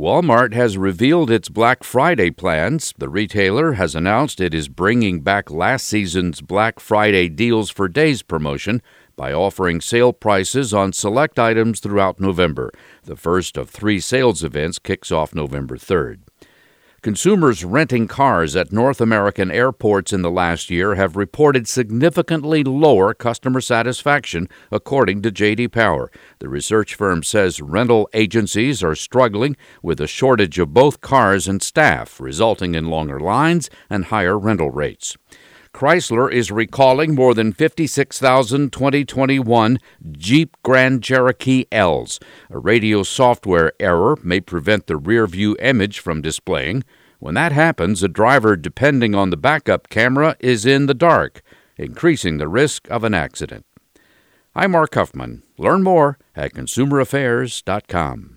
Walmart has revealed its Black Friday plans. The retailer has announced it is bringing back last season's Black Friday Deals for Days promotion by offering sale prices on select items throughout November. The first of three sales events kicks off November 3rd. Consumers renting cars at North American airports in the last year have reported significantly lower customer satisfaction, according to J.D. Power. The research firm says rental agencies are struggling with a shortage of both cars and staff, resulting in longer lines and higher rental rates. Chrysler is recalling more than 56,000 2021 Jeep Grand Cherokee L's. A radio software error may prevent the rear view image from displaying. When that happens, a driver depending on the backup camera is in the dark, increasing the risk of an accident. I'm Mark Huffman. Learn more at consumeraffairs.com.